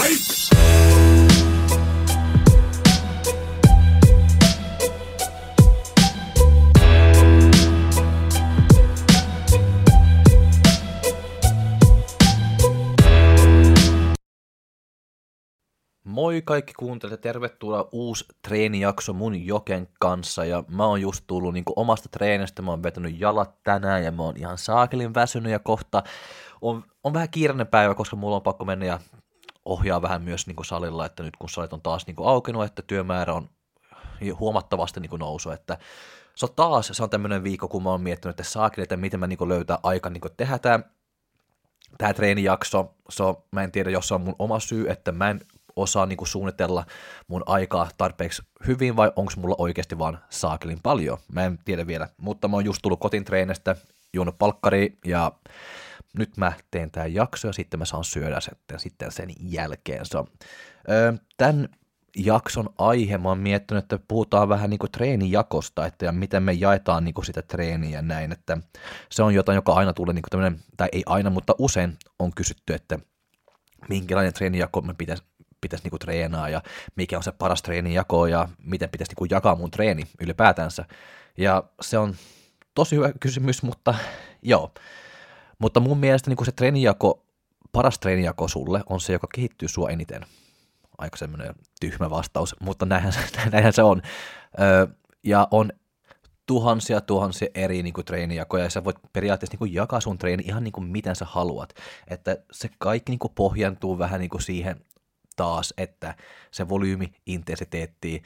Moi. Kaikki kuuntelijat, tervetuloa uusi treenijakso mun Joken kanssa. Ja mä oon just tullut niin omasta treenistä, mä oon vetänyt jalat tänään ja mä oon ihan saakelin väsynyt. Ja kohta on, on vähän kiireinen päivä, koska mulla on pakko mennä ja ohjaa vähän myös niin salilla, että nyt kun salit on taas niin aukenut, että työmäärä on huomattavasti niin nousu, että se on taas, se on tämmöinen viikko, kun mä oon miettinyt, että saakeli, että miten mä niin löytää aika niin tehdä tämä tämä treenijakso, so, mä en tiedä, jos se on mun oma syy, että mä en osaa niin kuin suunnitella mun aikaa tarpeeksi hyvin vai onko mulla oikeasti vaan saakelin paljon. Mä en tiedä vielä, mutta mä oon just tullut kotin treenestä, juonut palkkari ja nyt mä teen tämän jakso ja sitten mä saan syödä sitten, sitten sen jälkeen. So, tämän jakson aihe, mä oon miettinyt, että puhutaan vähän niin kuin treenijakosta, että ja miten me jaetaan niin kuin sitä treeniä ja näin, että se on jotain, joka aina tulee, niin kuin tai ei aina, mutta usein on kysytty, että minkälainen treenijako me pitäisi pitäisi niinku treenaa ja mikä on se paras treenijako ja miten pitäisi niinku jakaa mun treeni ylipäätänsä. Ja se on tosi hyvä kysymys, mutta joo. Mutta mun mielestä niinku se treenijako, paras treenijako sulle on se, joka kehittyy sua eniten. Aika semmoinen tyhmä vastaus, mutta näinhän, näinhän se on. Öö, ja on tuhansia tuhansia eri niin kuin, treenijakoja, ja sä voit periaatteessa niin kuin, jakaa sun treeni ihan niin kuin, miten sä haluat. Että se kaikki niin kuin, pohjantuu vähän niin kuin, siihen taas, että se volyymi, intensiteetti,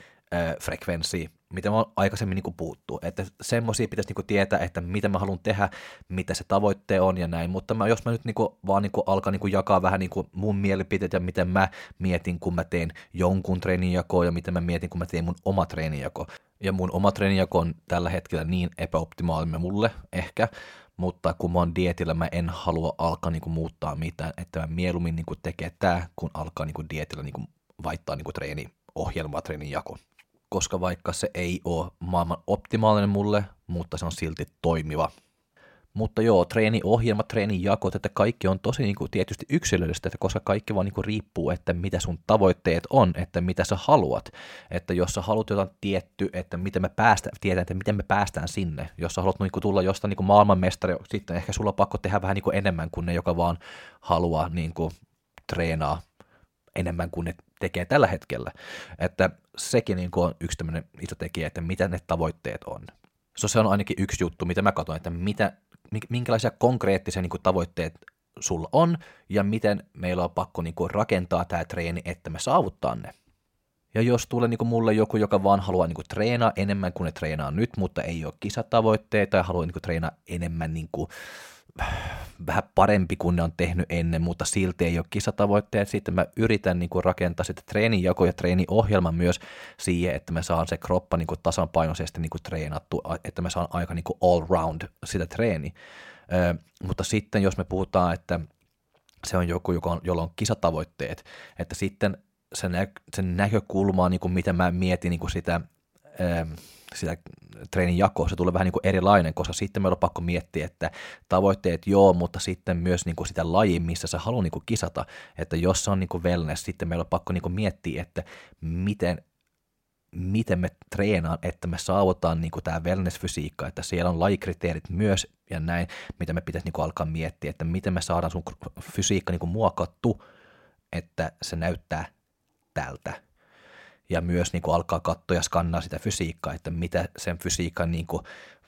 frekvenssi, mitä mä aikaisemmin niin puuttuu. Että semmoisia pitäisi niin tietää, että mitä mä haluan tehdä, mitä se tavoitte on ja näin. Mutta mä, jos mä nyt niin kuin, vaan niin kuin alkaa niin kuin jakaa vähän niin kuin mun mielipiteet ja miten mä mietin, kun mä teen jonkun treeninjakoa ja miten mä mietin, kun mä teen mun oma treeninjako. Ja mun oma treeninjako on tällä hetkellä niin epäoptimaalinen mulle ehkä, mutta kun mä oon dietillä, mä en halua alkaa niinku muuttaa mitään, että mä mieluummin niinku tekee tää, kun alkaa niinku dietillä niinku vaihtaa niinku treeni ohjelmaa, treenin jako. Koska vaikka se ei ole maailman optimaalinen mulle, mutta se on silti toimiva mutta joo, treeniohjelmat, treenijakot, että kaikki on tosi niin kuin, tietysti yksilöllistä, että koska kaikki vaan niin kuin, riippuu, että mitä sun tavoitteet on, että mitä sä haluat. Että jos sä haluat jotain tietty, että miten me päästään, tietää, että miten me päästään sinne. Jos sä haluat niin kuin, tulla jostain niin maailmanmestari, sitten ehkä sulla on pakko tehdä vähän niin kuin, enemmän kuin ne, joka vaan haluaa niin kuin, treenaa enemmän kuin ne tekee tällä hetkellä. Että sekin niin kuin, on yksi tämmöinen iso tekijä, että mitä ne tavoitteet on. So, se on ainakin yksi juttu, mitä mä katson, että mitä minkälaisia konkreettisia niin kuin, tavoitteet sulla on ja miten meillä on pakko niin kuin, rakentaa tämä treeni, että me saavuttaa ne. Ja jos tulee niin kuin mulle joku, joka vaan haluaa niin kuin, treenaa enemmän kuin ne treenaa nyt, mutta ei ole kisatavoitteita ja haluaa niin kuin, treenaa enemmän niin kuin, vähän parempi kuin ne on tehnyt ennen, mutta silti ei ole kisatavoitteet. Sitten mä yritän niin kuin, rakentaa sitä treenijako ja treeniohjelman myös siihen, että me saan se kroppa niin kuin, tasapainoisesti niin kuin, treenattu, että me saan aika niin kuin, all round sitä treeni. Ö, mutta sitten jos me puhutaan, että se on joku, joka on, jolla on kisatavoitteet, että sitten sen, nä- sen näkökulmaa, niin kuin miten mä mietin niin kuin sitä, sitä treenin jakoa, se tulee vähän niin kuin erilainen, koska sitten meillä on pakko miettiä, että tavoitteet joo, mutta sitten myös niin kuin sitä lajia, missä sä haluat niin kuin kisata, että jos se on niin kuin wellness, sitten meillä on pakko niin kuin miettiä, että miten miten me treenaan, että me saavutaan niin tämä wellness-fysiikka, että siellä on lajikriteerit myös ja näin, mitä me pitäisi niin alkaa miettiä, että miten me saadaan sun fysiikka niin muokattu, että se näyttää tältä ja myös niin kuin alkaa katsoa ja skannaa sitä fysiikkaa, että mitä sen fysiikan niin kuin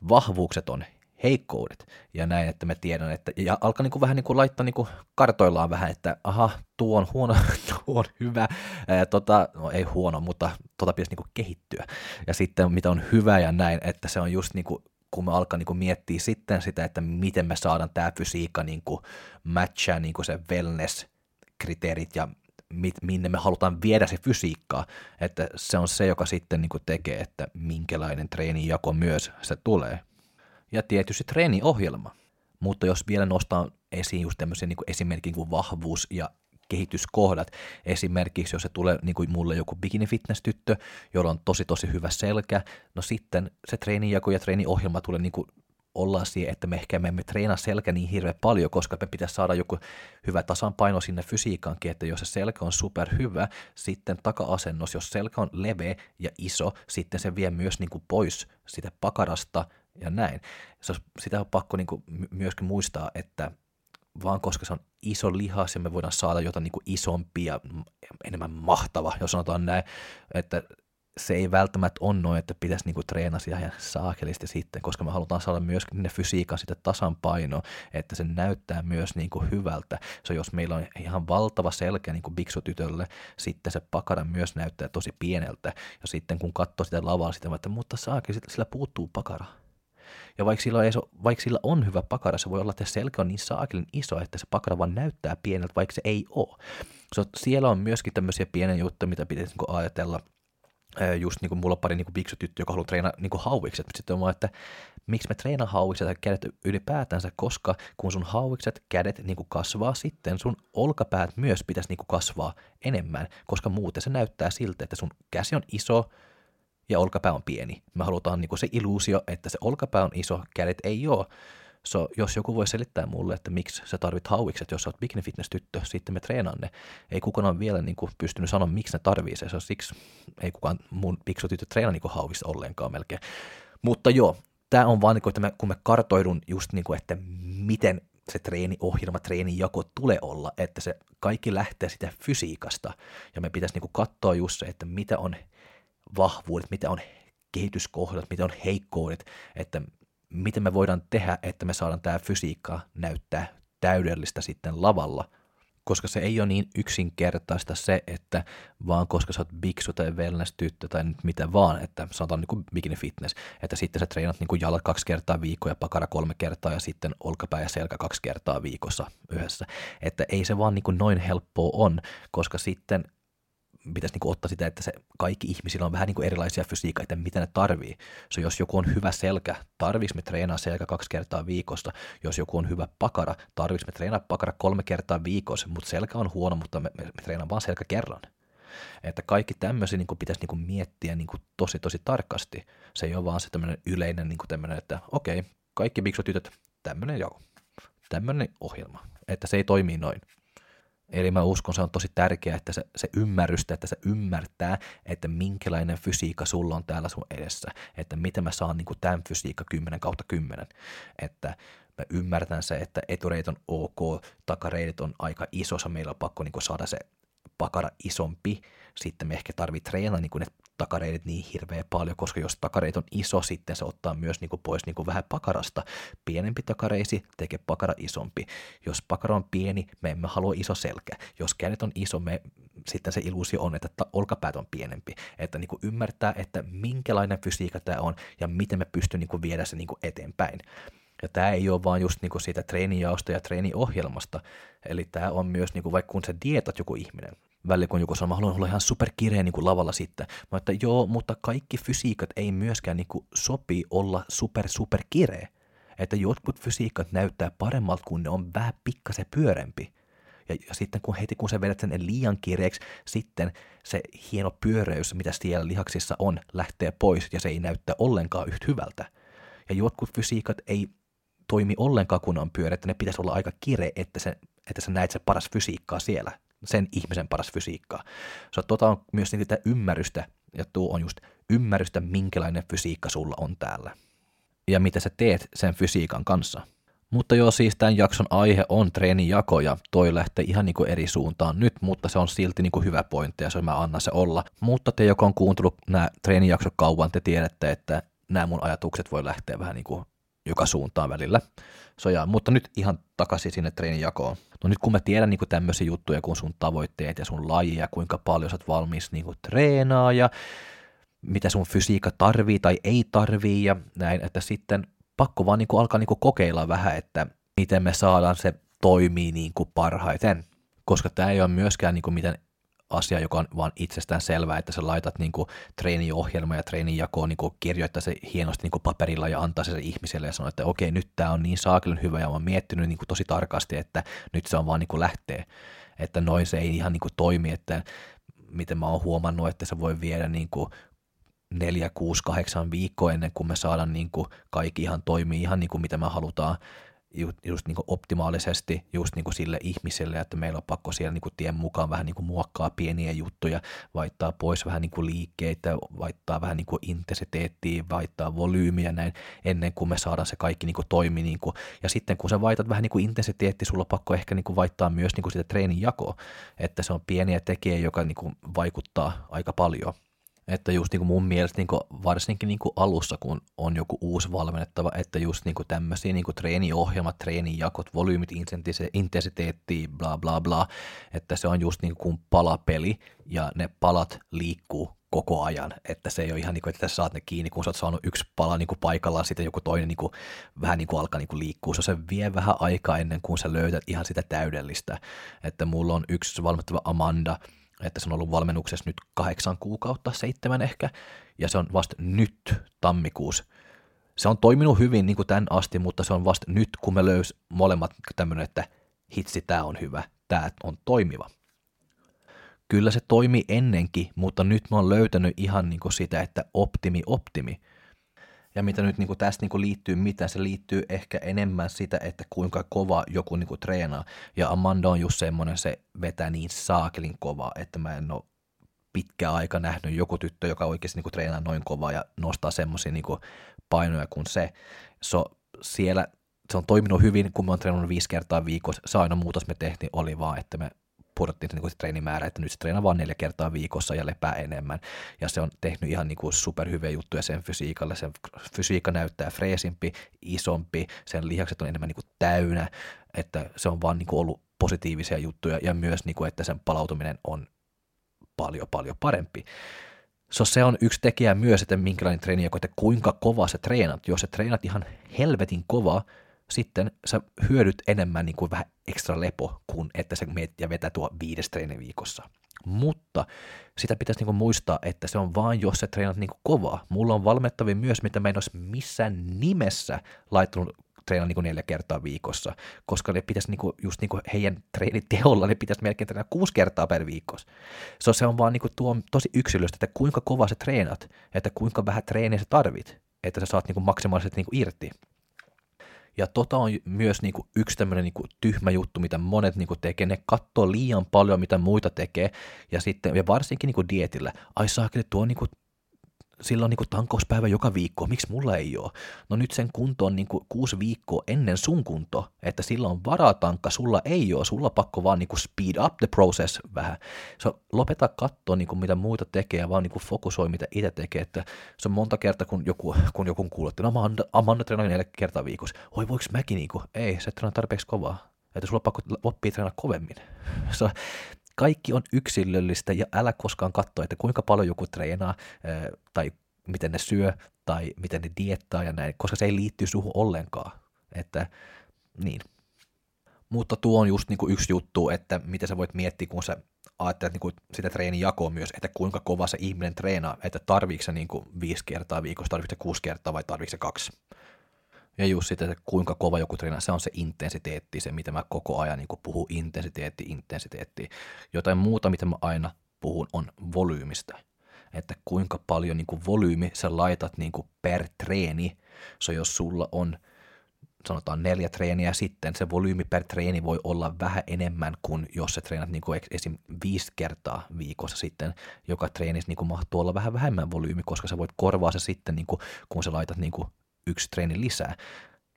vahvuukset on, heikkoudet. Ja näin, että me tiedän, että ja alkaa niin kuin vähän niin kuin laittaa niin kuin kartoillaan vähän, että aha, tuo on huono, tuo on hyvä, ää, tota, no ei huono, mutta tota pitäisi niin kuin kehittyä. Ja sitten mitä on hyvä ja näin, että se on just niin kuin kun me alkaa niin kuin miettiä sitten sitä, että miten me saadaan tämä fysiikka niin kuin matchaa niin kuin se wellness-kriteerit ja mit, minne me halutaan viedä se fysiikkaa, että se on se, joka sitten niin tekee, että minkälainen treenijako myös se tulee. Ja tietysti treeniohjelma. Mutta jos vielä nostaa esiin just tämmöisen niin esimerkin kuin vahvuus ja kehityskohdat. Esimerkiksi jos se tulee niin kuin mulle joku bikini fitness tyttö, jolla on tosi tosi hyvä selkä, no sitten se treenijako ja treeniohjelma tulee niin kuin ollaan siihen, että me ehkä me emme treenaa selkä niin hirveän paljon, koska me pitäisi saada joku hyvä tasapaino sinne fysiikankin, että jos se selkä on super hyvä, sitten taka-asennos, jos selkä on leveä ja iso, sitten se vie myös niin kuin pois sitä pakarasta ja näin. Sitä on pakko niin kuin myöskin muistaa, että vaan koska se on iso lihas ja me voidaan saada jotain niin kuin isompia, enemmän mahtava, jos sanotaan näin, että se ei välttämättä ole noin, että pitäisi niinku treenata ihan saakelisti sitten, koska me halutaan saada myös ne fysiikan sitten tasan paino, että se näyttää myös niinku hyvältä. Se jos meillä on ihan valtava selkeä niinku biksutytölle, sitten se pakara myös näyttää tosi pieneltä. Ja sitten kun katsoo sitä lavaa, sitä että mutta saakeli, sillä puuttuu pakara. Ja vaikka sillä, ei, vaikka sillä on hyvä pakara, se voi olla, että selkä on niin saakelin iso, että se pakara vaan näyttää pieneltä, vaikka se ei ole. So, siellä on myöskin tämmöisiä pieniä juttuja, mitä pitäisi niin ajatella – just niin kuin mulla on pari niin biksutyttö, joka haluaa treenaa niin hauikset, mutta sitten on vaan, että miksi me treenaa hauikset ja kädet ylipäätänsä, koska kun sun hauikset, kädet niin kuin kasvaa, sitten sun olkapäät myös pitäisi niin kuin kasvaa enemmän, koska muuten se näyttää siltä, että sun käsi on iso ja olkapää on pieni. Me halutaan niin kuin se illuusio, että se olkapää on iso, kädet ei ole, So, jos joku voi selittää mulle, että miksi sä tarvit hauikset, jos sä oot bikini fitness tyttö, sitten me treenaan ne. Ei kukaan ole vielä niin kuin, pystynyt sanoa, miksi ne tarvii se. se on siksi ei kukaan mun tyttö treenaa niin hauikset ollenkaan melkein. Mutta joo, tämä on vaan, niin kuin, että me, kun me kartoidun just niin kuin, että miten se treeniohjelma, treenijako tulee olla, että se kaikki lähtee sitä fysiikasta, ja me pitäisi niin kuin katsoa just se, että mitä on vahvuudet, mitä on kehityskohdat, mitä on heikkoudet, että miten me voidaan tehdä, että me saadaan tämä fysiikka näyttää täydellistä sitten lavalla, koska se ei ole niin yksinkertaista se, että vaan koska sä oot biksu tai wellness-tyttö tai nyt mitä vaan, että sanotaan niin kuin bikini fitness, että sitten sä treenat niin kuin jalat kaksi kertaa viikkoa ja pakara kolme kertaa ja sitten olkapää ja selkä kaksi kertaa viikossa yhdessä. Että ei se vaan niin kuin noin helppoa on, koska sitten pitäisi niin kuin ottaa sitä, että se kaikki ihmisillä on vähän niin kuin erilaisia fysiikkaa, että mitä ne tarvii. So, jos joku on hyvä selkä, tarviiko me treenaa selkä kaksi kertaa viikossa. Jos joku on hyvä pakara, tarviiko me treenaa pakara kolme kertaa viikossa, mutta selkä on huono, mutta me, me, me treenaa vaan selkä kerran. Että kaikki tämmöisiä niin pitäisi niin kuin miettiä niin kuin tosi tosi tarkasti. Se ei ole vaan se tämmöinen yleinen niin kuin tämmöinen, että okei, kaikki biksutytöt, tämmöinen joo, tämmöinen ohjelma. Että se ei toimi noin. Eli mä uskon, se on tosi tärkeää, että se, se ymmärrystä, että se ymmärtää, että minkälainen fysiikka sulla on täällä sun edessä, että miten mä saan niin kuin tämän fysiikka 10 kautta 10, että mä ymmärtän se, että etureit on ok, takareidet on aika isossa, meillä on pakko niin kuin saada se pakara isompi, sitten me ehkä tarvii treenaa niin kuin ne takareidet niin hirveä paljon, koska jos takareit on iso, sitten se ottaa myös niin kuin pois niin kuin vähän pakarasta. Pienempi takareisi tekee pakara isompi. Jos pakara on pieni, me emme halua iso selkä. Jos kädet on iso, me, sitten se illuusio on, että olkapäät on pienempi. Että niin kuin ymmärtää, että minkälainen fysiikka tämä on ja miten me pystyy niin kuin viedä se niin kuin eteenpäin. Ja tämä ei ole vaan just niinku siitä treenijaosta ja treeniohjelmasta, eli tämä on myös niinku vaikka kun sä dietat joku ihminen, välillä kun joku sanoo, mä haluan olla ihan superkireä niin kuin lavalla sitten. Mä että joo, mutta kaikki fysiikat ei myöskään niin kuin sopi olla super super kireä. Että jotkut fysiikat näyttää paremmalta, kun ne on vähän pikkasen pyörempi. Ja, ja sitten kun heti kun sä vedät sen liian kireeksi, sitten se hieno pyöreys, mitä siellä lihaksissa on, lähtee pois ja se ei näyttää ollenkaan yhtä hyvältä. Ja jotkut fysiikat ei toimi ollenkaan, kun on pyöreä, että ne pitäisi olla aika kireä, että, se, että sä näet se paras fysiikkaa siellä sen ihmisen paras fysiikkaa. So, tota on myös niitä ymmärrystä, ja tuo on just ymmärrystä, minkälainen fysiikka sulla on täällä. Ja mitä sä teet sen fysiikan kanssa. Mutta joo, siis tämän jakson aihe on treenijako ja toi lähtee ihan niinku eri suuntaan nyt, mutta se on silti niinku hyvä pointti ja se mä annan se olla. Mutta te, joka on kuuntellut nämä treenijaksot kauan, te tiedätte, että nämä mun ajatukset voi lähteä vähän niinku joka suuntaan välillä. Sojaa, mutta nyt ihan takaisin sinne treenijakoon. No nyt kun mä tiedän niin tämmöisiä juttuja kuin sun tavoitteet ja sun laji ja kuinka paljon sä oot valmis niin treenaa ja mitä sun fysiikka tarvii tai ei tarvii ja näin, että sitten pakko vaan niin alkaa niin kokeilla vähän, että miten me saadaan se toimii niin parhaiten. Koska tämä ei ole myöskään niin mitään asia, joka on vaan itsestään selvää, että sä laitat niin treeniohjelma ja treenijakoon niin kirjoittaa se hienosti niin paperilla ja antaa se, se ihmiselle ja sanoo, että okei, nyt tämä on niin saakelin hyvä ja mä oon miettinyt niin tosi tarkasti, että nyt se on vaan niin lähtee. Että noin se ei ihan niin toimi, että miten mä oon huomannut, että se voi viedä niin neljä, kuusi, kahdeksan viikkoa ennen kuin me saadaan niin kuin kaikki ihan toimii ihan niin kuin mitä me halutaan just, just niin optimaalisesti just niin sille ihmiselle, että meillä on pakko siellä niin tien mukaan vähän niin kuin muokkaa pieniä juttuja, vaihtaa pois vähän niin kuin liikkeitä, vaihtaa vähän niin kuin intensiteettiä, vaihtaa volyymiä näin, ennen kuin me saadaan se kaikki niin toimi. Niin kuin. Ja sitten kun sä vaihtat vähän niin intensiteetti, sulla on pakko ehkä niin kuin vaihtaa myös niin kuin sitä treenin jakoa, että se on pieniä tekijä, joka niin kuin vaikuttaa aika paljon. Että just niin kuin mun mielestä niin kuin varsinkin niin kuin alussa, kun on joku uusi valmennettava, että just niin kuin tämmöisiä niin kuin treeniohjelmat, treenijakot, volyymit, intensiteetti, bla bla bla, että se on just niin kuin palapeli ja ne palat liikkuu koko ajan, että se ei ole ihan niin kuin, että sä saat ne kiinni, kun sä oot saanut yksi pala niin kuin paikallaan, sitten joku toinen niin kuin, vähän niin kuin alkaa niin kuin liikkua. Se, se vie vähän aikaa ennen kuin sä löytät ihan sitä täydellistä. Että mulla on yksi valmettava Amanda, että se on ollut valmennuksessa nyt kahdeksan kuukautta, seitsemän ehkä, ja se on vasta nyt tammikuussa. Se on toiminut hyvin niin kuin tämän asti, mutta se on vasta nyt, kun me löys molemmat tämmöinen, että hitsi, tämä on hyvä, tämä on toimiva. Kyllä se toimi ennenkin, mutta nyt mä oon löytänyt ihan niin kuin sitä, että optimi, optimi – ja mitä nyt niin kuin tästä niin kuin liittyy, mitä se liittyy ehkä enemmän sitä, että kuinka kova joku niin kuin treenaa. Ja Amanda on just semmoinen, se vetää niin saakelin kovaa, että mä en ole pitkä aika nähnyt joku tyttö, joka oikeasti niin kuin treenaa noin kovaa ja nostaa semmoisia niin painoja kuin se. So, siellä se on toiminut hyvin, kun mä oon treenannut viisi kertaa viikossa. Se aina muutos me tehtiin oli vaan, että me pudottiin se, niin se treenimäärä, että nyt se treenaa vain neljä kertaa viikossa ja lepää enemmän. Ja se on tehnyt ihan niin kuin superhyviä juttuja sen fysiikalle. Sen fysiikka näyttää freesimpi, isompi, sen lihakset on enemmän niin kuin täynnä, että se on vaan niin kuin ollut positiivisia juttuja ja myös, niin kuin, että sen palautuminen on paljon, paljon parempi. So, se on yksi tekijä myös, että minkälainen treeni, että kuinka kova se treenat. Jos se treenat ihan helvetin kova, sitten sä hyödyt enemmän niin kuin vähän ekstra lepo, kuin että sä meet ja vetää tuo viides treeni viikossa. Mutta sitä pitäisi niin muistaa, että se on vain, jos sä treenat niin kovaa. Mulla on valmettavia myös, mitä mä en olisi missään nimessä laittanut treenaa niin neljä kertaa viikossa, koska ne pitäisi niin kuin, just niin kuin heidän treeniteolla, ne pitäisi melkein treenaa kuusi kertaa per viikossa. So, se on vaan niin kuin tuo tosi yksilöstä, että kuinka kova sä treenat, että kuinka vähän treeniä sä tarvit, että sä saat niin kuin maksimaalisesti niin kuin irti. Ja tota on myös niinku yksi tämmöinen niinku tyhmä juttu, mitä monet niinku tekee. Ne katsoo liian paljon, mitä muita tekee. Ja sitten, ja varsinkin niinku dietillä. Ai saakeli, tuo on niinku sillä on niinku tankauspäivä joka viikko, miksi mulla ei ole? No nyt sen kunto on niinku kuusi viikkoa ennen sun kunto, että sillä on varatankka, sulla ei ole, sulla pakko vaan niinku speed up the process vähän. So, lopeta katsoa niinku mitä muita tekee ja vaan niinku fokusoi mitä itse tekee, että se on monta kertaa kun joku, kun joku kuulee, että no Amanda, Amanda treenaa neljä kertaa viikossa, oi voiko mäkin niinku, ei, se treenaa tarpeeksi kovaa, että sulla on pakko oppia treenaa kovemmin. So, kaikki on yksilöllistä ja älä koskaan katso, että kuinka paljon joku treenaa tai miten ne syö tai miten ne diettaa ja näin, koska se ei liitty suhun ollenkaan. Että niin. Mutta tuo on just niin kuin yksi juttu, että mitä sä voit miettiä, kun sä ajattelet niin kuin sitä jakoa myös, että kuinka kova se ihminen treenaa, että tarviiko se niin kuin viisi kertaa viikossa, tarviiko se kuusi kertaa vai tarviiko se kaksi. Ja just sitten, että kuinka kova joku treenaa, se on se intensiteetti, se mitä mä koko ajan niin puhun, intensiteetti, intensiteetti. Jotain muuta, mitä mä aina puhun, on volyymista. Että kuinka paljon niin kuin volyymi sä laitat niin kuin per treeni. So jos sulla on sanotaan neljä treeniä sitten, se volyymi per treeni voi olla vähän enemmän kuin jos sä treenat niin kuin esim. viisi kertaa viikossa sitten, joka treenissä niin kuin mahtuu olla vähän vähemmän volyymi, koska sä voit korvaa se sitten, niin kuin, kun sä laitat niin kuin yksi treeni lisää.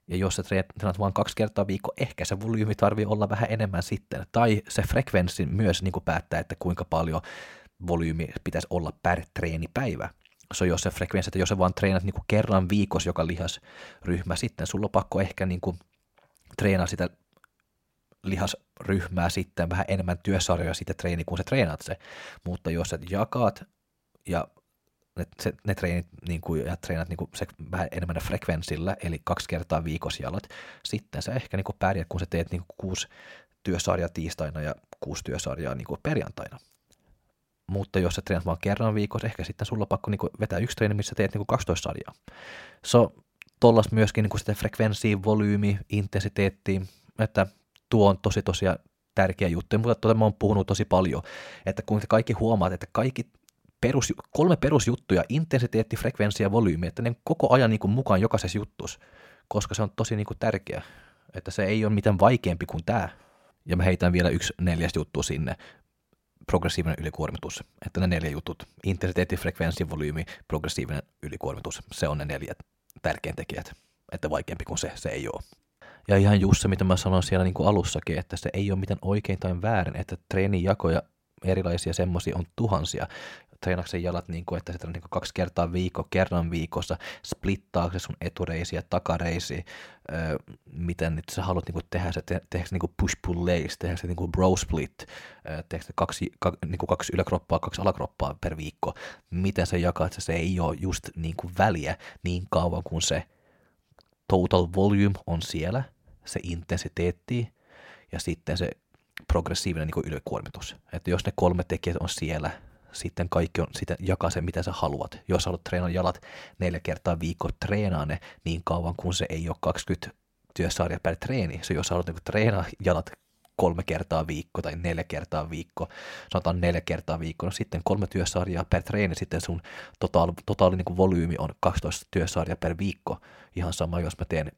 Ja jos sä treenat vain kaksi kertaa viikko, ehkä se volyymi tarvii olla vähän enemmän sitten. Tai se frekvenssi myös niin kuin päättää, että kuinka paljon volyymi pitäisi olla per treenipäivä. Se on jos se frekvenssi, että jos sä vaan treenat niin kuin kerran viikossa joka lihasryhmä, sitten sulla on pakko ehkä niin kuin treenaa sitä lihasryhmää sitten vähän enemmän työsarjoja sitten treeni, kun sä treenaat se. Mutta jos sä jakaat ja ne, se, ne treenit niin kuin, ja treenat niin kuin se vähän enemmän frekvenssillä, eli kaksi kertaa viikossa jalat, sitten sä ehkä niin kuin pärjät, kun sä teet niin kuin kuusi työsarjaa tiistaina ja kuusi työsarjaa niin kuin perjantaina. Mutta jos sä treenat vain kerran viikossa, ehkä sitten sulla on pakko niin kuin vetää yksi treeni, missä teet niin kuin 12 sarjaa. So, tollas myöskin niin sitä frekvenssiä, volyymi, intensiteetti, että tuo on tosi tosiaan tärkeä juttu, mutta tuota mä oon puhunut tosi paljon, että kun te kaikki huomaat, että kaikki perus, kolme perusjuttuja, intensiteetti, frekvenssi ja volyymi, että ne koko ajan niin kuin mukaan jokaisessa juttus, koska se on tosi niin kuin tärkeä, että se ei ole mitään vaikeampi kuin tämä. Ja mä heitän vielä yksi neljäs juttu sinne, progressiivinen ylikuormitus, että ne neljä jutut, intensiteetti, frekvenssi, volyymi, progressiivinen ylikuormitus, se on ne neljä tärkein tekijät, että vaikeampi kuin se, se ei ole. Ja ihan just se, mitä mä sanoin siellä niin kuin alussakin, että se ei ole mitään oikein tai väärin, että treenin jakoja erilaisia semmoisia on tuhansia. Treenaksi jalat, niin kuin, että se niin kuin kaksi kertaa viikko, kerran viikossa, splittaa se sun etureisi ja takareisi, öö, miten nyt sä haluat niin kuin tehdä se, te, tehdä se niin kuin push-pull legs, tehdä se niin kuin bro split, öö, se kaksi, ka, niin kuin kaksi yläkroppaa, kaksi alakroppaa per viikko, miten se jakaa, että se ei ole just niin kuin väliä niin kauan kuin se total volume on siellä, se intensiteetti ja sitten se progressiivinen niin ylikuormitus. Että jos ne kolme tekijät on siellä, sitten kaikki on, sitten jakaa se, mitä sä haluat. Jos haluat treenata jalat neljä kertaa viikko, treenaa ne niin kauan, kun se ei ole 20 työsarja per treeni. Se jos haluat niin treenaa jalat kolme kertaa viikko tai neljä kertaa viikko, sanotaan neljä kertaa viikko, no sitten kolme työsarjaa per treeni, sitten sun totaali, totaali niin volyymi on 12 työsarjaa per viikko. Ihan sama, jos mä teen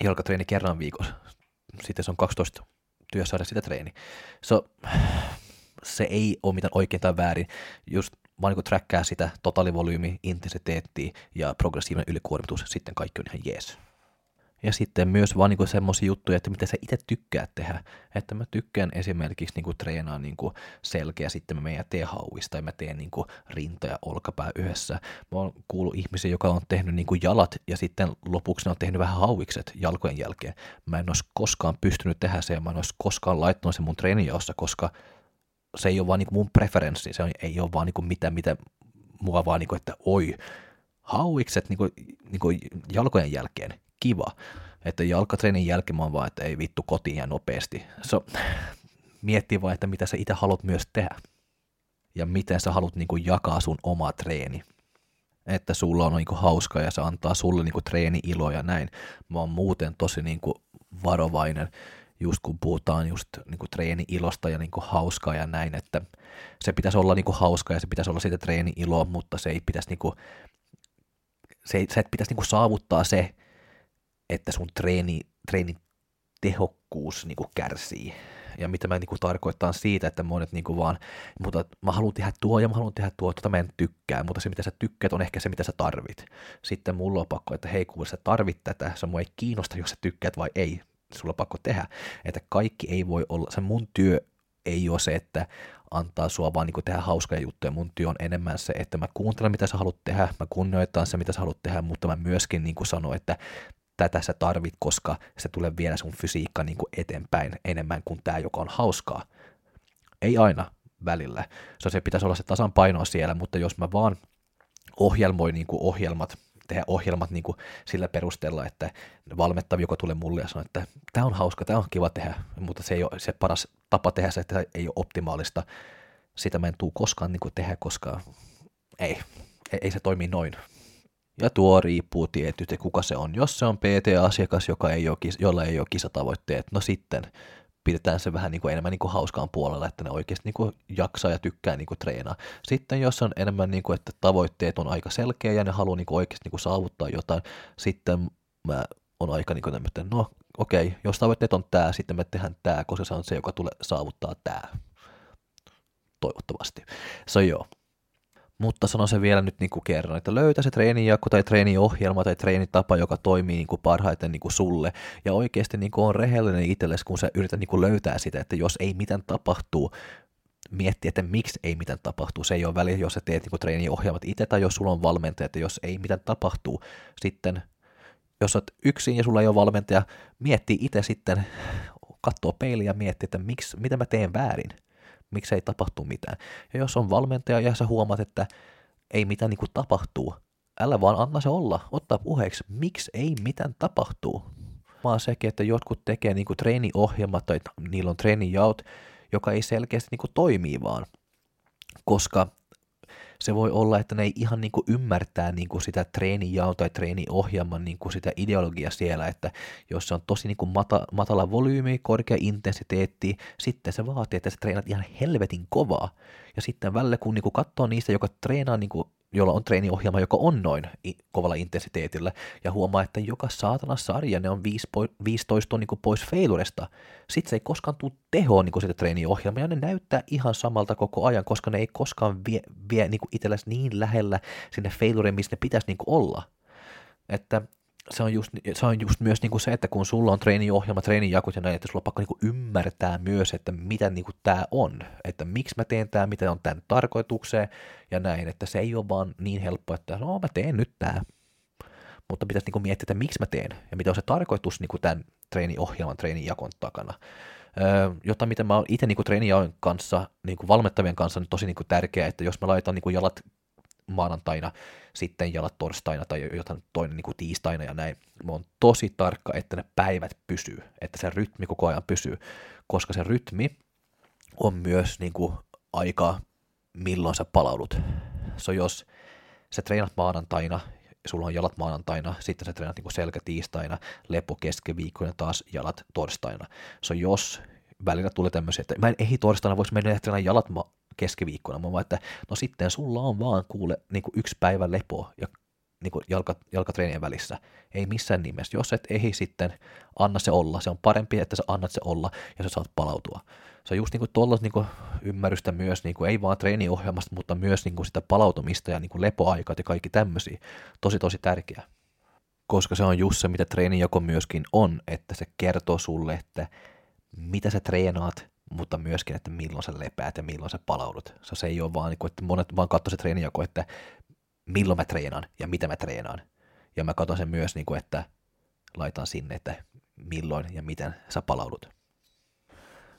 jalkatreeni kerran viikossa, sitten se on 12 työsarja sitä treeni. So, se ei ole mitään oikein tai väärin, just vaan niin trackkaa sitä totaalivolyymi, intensiteetti ja progressiivinen ylikuormitus, sitten kaikki on ihan jees. Ja sitten myös vaan niinku semmoisia juttuja, että mitä sä itse tykkää tehdä. Että mä tykkään esimerkiksi niinku treenaa niinku selkeä sitten mä meidän teen hauista ja mä teen niinku rinta ja olkapää yhdessä. Mä oon kuullut ihmisiä, joka on tehnyt niinku jalat ja sitten lopuksi ne on tehnyt vähän hauikset jalkojen jälkeen. Mä en olisi koskaan pystynyt tehdä se ja mä en olisi koskaan laittanut se mun treenijaossa, koska se ei ole vaan niinku mun preferenssi, se ei ole vaan niinku mitään, mitä mua vaan, niinku, että oi, hauikset niinku, niinku jalkojen jälkeen, kiva. Että jalkatreenin jälkeen mä oon vaan, että ei vittu kotiin ja nopeasti. So, miettii vaan, että mitä sä itse haluat myös tehdä. Ja miten sä haluat niinku jakaa sun oma treeni. Että sulla on niinku hauska ja se antaa sulle niinku treeni ilo ja näin. Mä oon muuten tosi niinku varovainen just kun puhutaan just niinku treeni ilosta ja niinku hauskaa ja näin, että se pitäisi olla niinku hauskaa ja se pitäisi olla siitä treeni iloa, mutta se ei pitäisi niinku, se, ei, se et pitäisi niinku saavuttaa se, että sun treeni, treenin tehokkuus niin kuin kärsii. Ja mitä mä niin kuin tarkoitan siitä, että monet niin kuin vaan, mutta mä haluan tehdä tuo ja mä haluan tehdä tuo, tota mä en tykkää, mutta se mitä sä tykkäät on ehkä se mitä sä tarvit. Sitten mulla on pakko, että hei kuule sä tarvit tätä, se mua ei kiinnosta, jos sä tykkäät vai ei, sulla on pakko tehdä. Että kaikki ei voi olla, se mun työ ei ole se, että antaa sua vaan niin tehdä hauskoja juttuja. Mun työ on enemmän se, että mä kuuntelen, mitä sä haluat tehdä, mä kunnioitan se, mitä sä haluat tehdä, mutta mä myöskin niin sanon, että tätä sä tarvit, koska se tulee viedä sun fysiikka niin eteenpäin enemmän kuin tämä, joka on hauskaa. Ei aina välillä. Se, se pitäisi olla se tasapaino siellä, mutta jos mä vaan ohjelmoin niin ohjelmat, tehdä ohjelmat niin kuin sillä perusteella, että valmettavi, joka tulee mulle ja sanoo, että tämä on hauska, tämä on kiva tehdä, mutta se ei ole se paras tapa tehdä se, että ei ole optimaalista. Sitä mä en tuu koskaan niin kuin tehdä, koska ei, ei, ei se toimi noin. Ja tuo riippuu tietysti, kuka se on. Jos se on PT-asiakas, joka ei ole, jolla ei ole kisatavoitteet, no sitten pidetään se vähän niin kuin enemmän niin kuin hauskaan puolella, että ne oikeasti niin kuin jaksaa ja tykkää niin kuin treenaa. Sitten jos on enemmän, niin kuin, että tavoitteet on aika selkeä ja ne haluaa niin kuin oikeasti niin kuin saavuttaa jotain, sitten mä on aika niin kuin, että no okei, okay, jos tavoitteet on tämä, sitten me tehdään tämä, koska se on se, joka tulee saavuttaa tämä. Toivottavasti. So joo. Mutta sanon se vielä nyt niin kuin kerran, että löytä se treenijako tai treeniohjelma tai treenitapa, joka toimii niin kuin parhaiten niin kuin sulle. Ja oikeasti niin kuin on rehellinen itsellesi, kun sä yrität niin kuin löytää sitä, että jos ei mitään tapahtuu, miettiä, että miksi ei mitään tapahtuu. Se ei ole väliä, jos sä teet niin treeniohjelmat itse tai jos sulla on valmentaja, että jos ei mitään tapahtuu, sitten jos olet yksin ja sulla ei ole valmentaja, mietti itse sitten, katsoo peiliä ja miettii, että miksi, mitä mä teen väärin miksi ei tapahtu mitään. Ja jos on valmentaja ja sä huomaat, että ei mitään niin kuin tapahtuu, älä vaan anna se olla, ottaa puheeksi, miksi ei mitään tapahtuu. Vaan sekin, että jotkut tekee niin kuin treeniohjelmat tai niillä on treenijaot, joka ei selkeästi niin kuin toimii vaan. Koska se voi olla, että ne ei ihan niin kuin ymmärtää niin kuin sitä treenijaon tai treeniohjelman niin kuin sitä ideologia siellä, että jos se on tosi niin kuin mata, matala volyymi, korkea intensiteetti, sitten se vaatii, että sä treenat ihan helvetin kovaa. Ja sitten välillä kun niin kuin katsoo niistä, joka treenaa niin kuin jolla on treeniohjelma, joka on noin kovalla intensiteetillä, ja huomaa, että joka saatana sarja ne on 15 niin pois failuresta. Sitten se ei koskaan tule tehoa niin sitä treeniohjelmaa, ja ne näyttää ihan samalta koko ajan, koska ne ei koskaan vie, vie niin itsellesi niin lähellä sinne failureen, missä ne pitäisi niin olla. Että se on just, se on just myös niin kuin se, että kun sulla on treeniohjelma, treenijakot ja näin, että sulla on pakko niin kuin ymmärtää myös, että mitä niin kuin tämä on, että miksi mä teen tämä, mitä on tämän tarkoitukseen ja näin, että se ei ole vaan niin helppo, että no mä teen nyt tämä, mutta pitäisi niin kuin miettiä, että miksi mä teen ja mitä on se tarkoitus niin kuin tämän treeniohjelman, treenijakon takana. Öö, jotta mitä mä oon itse niin treenijaon kanssa, niin kuin valmettavien kanssa on tosi niin kuin tärkeää, että jos mä laitan niin kuin jalat maanantaina, sitten jalat torstaina tai jotain toinen niin kuin tiistaina ja näin. Mä oon tosi tarkka, että ne päivät pysyy, että se rytmi koko ajan pysyy, koska se rytmi on myös niin kuin aika, milloin sä palaudut. So jos sä treenat maanantaina, sulla on jalat maanantaina, sitten sä treenat niin selkä tiistaina, lepo keskiviikkona taas jalat torstaina. So jos välillä tulee tämmöisiä, että mä en ehdi torstaina, voisi mennä treenaamaan jalat ma- keskiviikkona. Mä vaan, että no sitten sulla on vaan kuule niin kuin yksi päivä lepo ja niin kuin jalka, jalkatreenien välissä. Ei missään nimessä. Jos et ehi sitten, anna se olla. Se on parempi, että sä annat se olla ja sä saat palautua. Se on just niin kuin niin ymmärrystä myös, niin kuin, ei vaan treeniohjelmasta, mutta myös niin kuin sitä palautumista ja niin kuin lepoaikat ja kaikki tämmöisiä. Tosi tosi tärkeää. Koska se on just se, mitä treenijako myöskin on, että se kertoo sulle, että mitä sä treenaat, mutta myöskin, että milloin sä lepäät ja milloin sä palaudut. Se, se ei ole vaan, niin kuin, että monet vaan katsoo se treenijako, että milloin mä treenaan ja mitä mä treenaan. Ja mä katson sen myös, niin kuin, että laitan sinne, että milloin ja miten sä palaudut.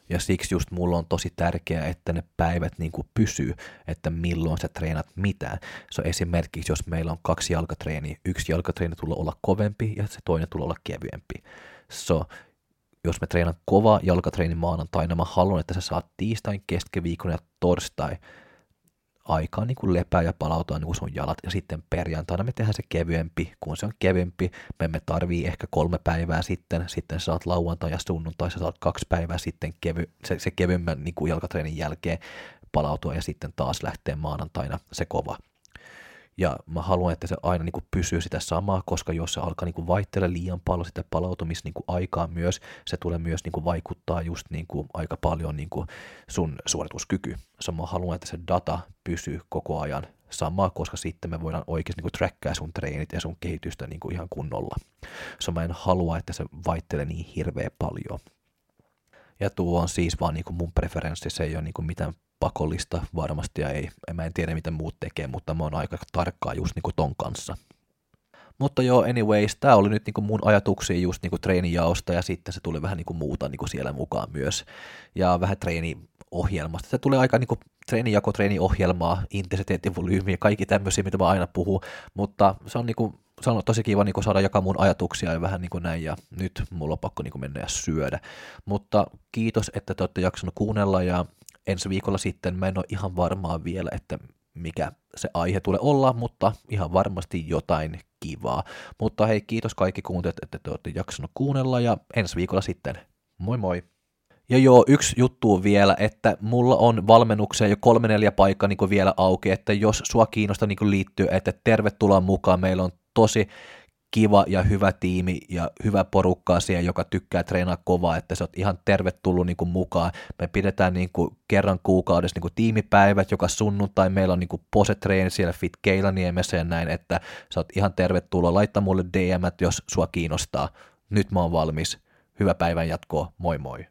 Ja siksi just mulla on tosi tärkeää, että ne päivät niin kuin pysyy, että milloin sä treenat mitään. Se on esimerkiksi, jos meillä on kaksi jalkatreeniä, yksi jalkatreeni tulee olla kovempi ja se toinen tulee olla kevyempi. So, jos me treenan kova jalkatreeni maanantaina, mä haluan, että sä saat tiistain, keskiviikon ja torstai aikaa niin kuin lepää ja palautua niin kuin sun jalat, ja sitten perjantaina me tehdään se kevyempi, kun se on kevyempi, me emme tarvii ehkä kolme päivää sitten, sitten sä saat lauantai ja sunnuntai, sä saat kaksi päivää sitten kevy, se, se kevyemmän niin kuin jalkatreenin jälkeen palautua, ja sitten taas lähtee maanantaina. Se kova ja mä haluan, että se aina niin kuin pysyy sitä samaa, koska jos se alkaa niin vaihtella liian paljon sitä palautumisaikaa niin myös, se tulee myös niin kuin vaikuttaa just niin kuin aika paljon niin kuin sun suorituskyky. So mä haluan, että se data pysyy koko ajan samaa, koska sitten me voidaan oikeasti niin trackkaa sun treenit ja sun kehitystä niin kuin ihan kunnolla. So mä en halua, että se vaihtelee niin hirveä paljon. Ja tuo on siis vaan niin kuin mun preferenssi, se ei ole niin kuin mitään pakollista varmasti ja ei, mä en tiedä miten muut tekee, mutta mä oon aika tarkkaa just niin kuin ton kanssa. Mutta joo, anyways, tämä oli nyt niinku mun ajatuksia just niinku treenijaosta ja sitten se tuli vähän niinku muuta niinku siellä mukaan myös. Ja vähän treeniohjelmasta. Se tulee aika niinku treenijako, treeniohjelmaa, intensiteettivolyymiä, kaikki tämmöisiä, mitä mä aina puhun, mutta se on, niinku, se on tosi kiva niinku saada jakaa mun ajatuksia ja vähän niinku näin, ja nyt mulla on pakko niinku mennä ja syödä. Mutta kiitos, että te olette jaksanut kuunnella, ja ensi viikolla sitten. Mä en ole ihan varmaa vielä, että mikä se aihe tulee olla, mutta ihan varmasti jotain kivaa. Mutta hei, kiitos kaikki kuuntelijat, että te olette jaksanut kuunnella ja ensi viikolla sitten. Moi moi! Ja joo, yksi juttu vielä, että mulla on valmennukseen jo kolme neljä paikkaa niin vielä auki, että jos sua kiinnostaa niin liittyy, että tervetuloa mukaan, meillä on tosi kiva ja hyvä tiimi ja hyvä porukka siellä, joka tykkää treenaa kovaa, että sä oot ihan tervetullut niin kuin mukaan. Me pidetään niin kuin kerran kuukaudessa niin kuin tiimipäivät, joka sunnuntai meillä on niin kuin pose-treeni siellä Fit Keilaniemessä ja näin, että sä oot ihan tervetullut. Laita mulle DM, jos sua kiinnostaa. Nyt mä oon valmis. Hyvää päivän jatkoa. Moi moi.